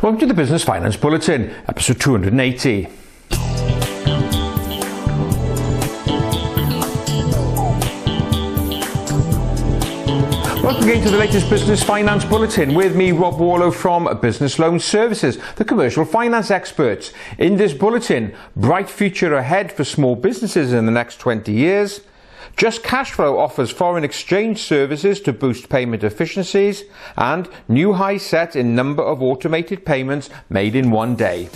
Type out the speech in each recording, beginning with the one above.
Welcome to the Business Finance Bulletin, episode 280. Welcome again to the latest Business Finance Bulletin with me, Rob Warlow from Business Loan Services, the commercial finance experts. In this bulletin, bright future ahead for small businesses in the next 20 years, just Cashflow offers foreign exchange services to boost payment efficiencies and new high set in number of automated payments made in one day.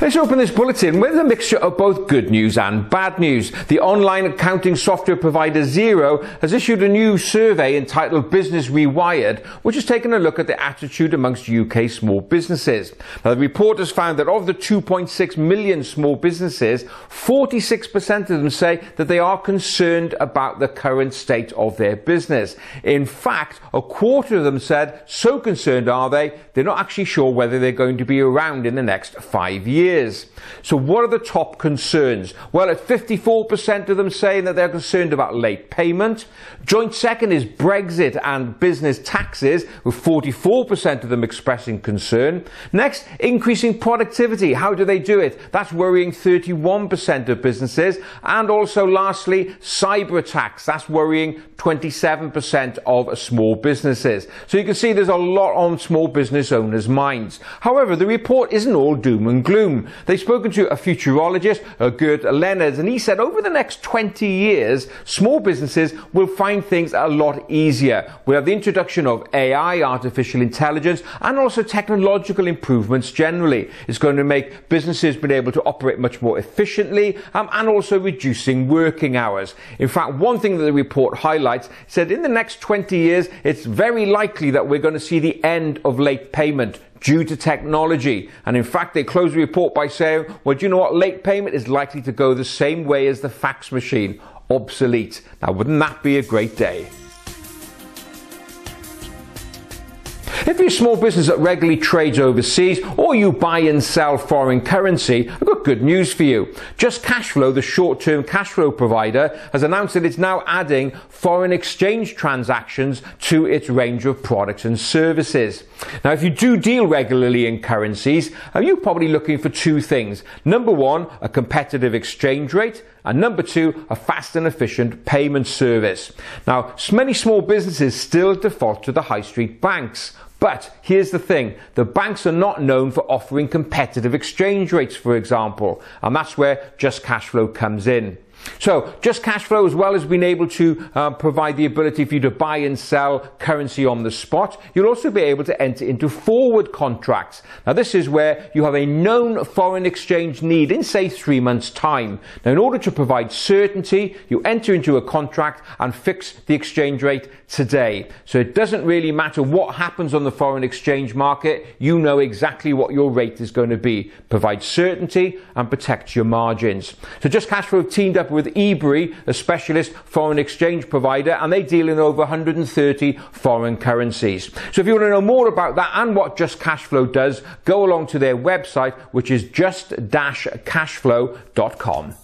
Let's open this bulletin with a mixture of both good news and bad news. The online accounting software provider Xero has issued a new survey entitled Business Rewired, which has taken a look at the attitude amongst UK small businesses. Now, the report has found that of the 2.6 million small businesses, 46% of them say that they are concerned about the current state of their business. In fact, a quarter of them said, so concerned are they, they're not actually sure whether they're going to be around in the next five years years. So what are the top concerns? Well, at 54% of them saying that they're concerned about late payment. Joint second is Brexit and business taxes, with 44% of them expressing concern. Next, increasing productivity. How do they do it? That's worrying 31% of businesses. And also lastly, cyber attacks. That's worrying 27% of small businesses. So you can see there's a lot on small business owners' minds. However, the report isn't all doom and gloom. They've spoken to a futurologist, uh, Gerd Leonhard, and he said over the next 20 years, small businesses will find things a lot easier. We have the introduction of AI, artificial intelligence, and also technological improvements generally. It's going to make businesses be able to operate much more efficiently um, and also reducing working hours. In fact, one thing that the report highlights said in the next 20 years, it's very likely that we're going to see the end of late payment due to technology. And in fact, they close the report by saying, well, do you know what? Late payment is likely to go the same way as the fax machine, obsolete. Now, wouldn't that be a great day? If you're a small business that regularly trades overseas or you buy and sell foreign currency, I've got good news for you. Just Cashflow, the short-term cash flow provider, has announced that it's now adding foreign exchange transactions to its range of products and services. Now, if you do deal regularly in currencies, uh, you're probably looking for two things. Number one, a competitive exchange rate, and number two, a fast and efficient payment service. Now, many small businesses still default to the high street banks. But here's the thing the banks are not known for offering competitive exchange rates, for example, and that's where Just Cashflow comes in. So, Just Cashflow as well as being able to uh, provide the ability for you to buy and sell currency on the spot, you'll also be able to enter into forward contracts. Now, this is where you have a known foreign exchange need in, say, three months' time. Now, in order to provide certainty, you enter into a contract and fix the exchange rate today. So, it doesn't really matter what happens on the foreign exchange market, you know exactly what your rate is going to be. Provide certainty and protect your margins. So, just Cashflow teamed up with Ebury, a specialist foreign exchange provider, and they deal in over 130 foreign currencies. So if you want to know more about that and what Just Cashflow does, go along to their website, which is just-cashflow.com.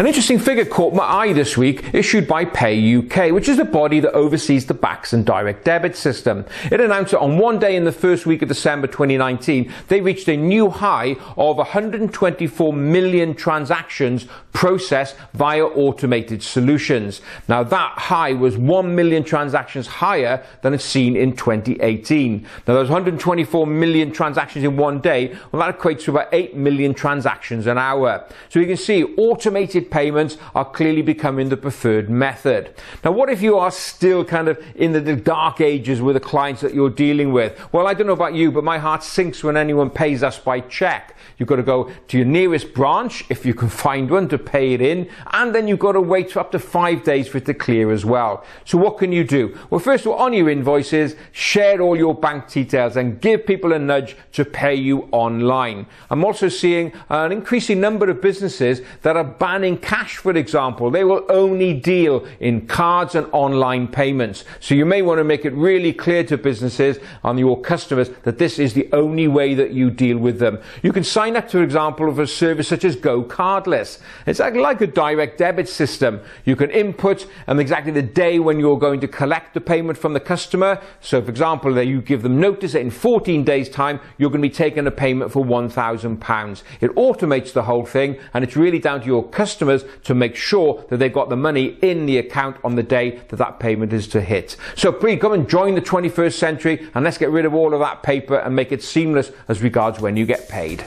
An interesting figure caught my eye this week, issued by Pay UK, which is the body that oversees the BACS and direct debit system. It announced that on one day in the first week of December 2019, they reached a new high of 124 million transactions processed via automated solutions. Now that high was 1 million transactions higher than it's seen in 2018. Now those 124 million transactions in one day, well that equates to about 8 million transactions an hour. So you can see automated payments are clearly becoming the preferred method. Now, what if you are still kind of in the dark ages with the clients that you're dealing with? Well, I don't know about you, but my heart sinks when anyone pays us by check. You've got to go to your nearest branch, if you can find one, to pay it in, and then you've got to wait for up to five days for it to clear as well. So what can you do? Well, first of all, on your invoices, share all your bank details and give people a nudge to pay you online. I'm also seeing an increasing number of businesses that are banning Cash, for example, they will only deal in cards and online payments. So you may want to make it really clear to businesses and your customers that this is the only way that you deal with them. You can sign up, for example, for a service such as GoCardless. It's like a direct debit system. You can input um, exactly the day when you're going to collect the payment from the customer. So, for example, you give them notice that in 14 days' time you're going to be taking a payment for £1,000. It automates the whole thing, and it's really down to your customers to make sure that they've got the money in the account on the day that that payment is to hit. So please come and join the 21st century, and let's get rid of all of that paper and make it seamless as regards when you get paid.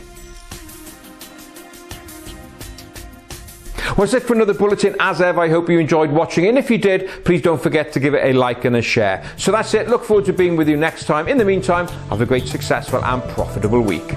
Well, that's it for another bulletin. As ever, I hope you enjoyed watching. And if you did, please don't forget to give it a like and a share. So that's it. Look forward to being with you next time. In the meantime, have a great, successful, and profitable week.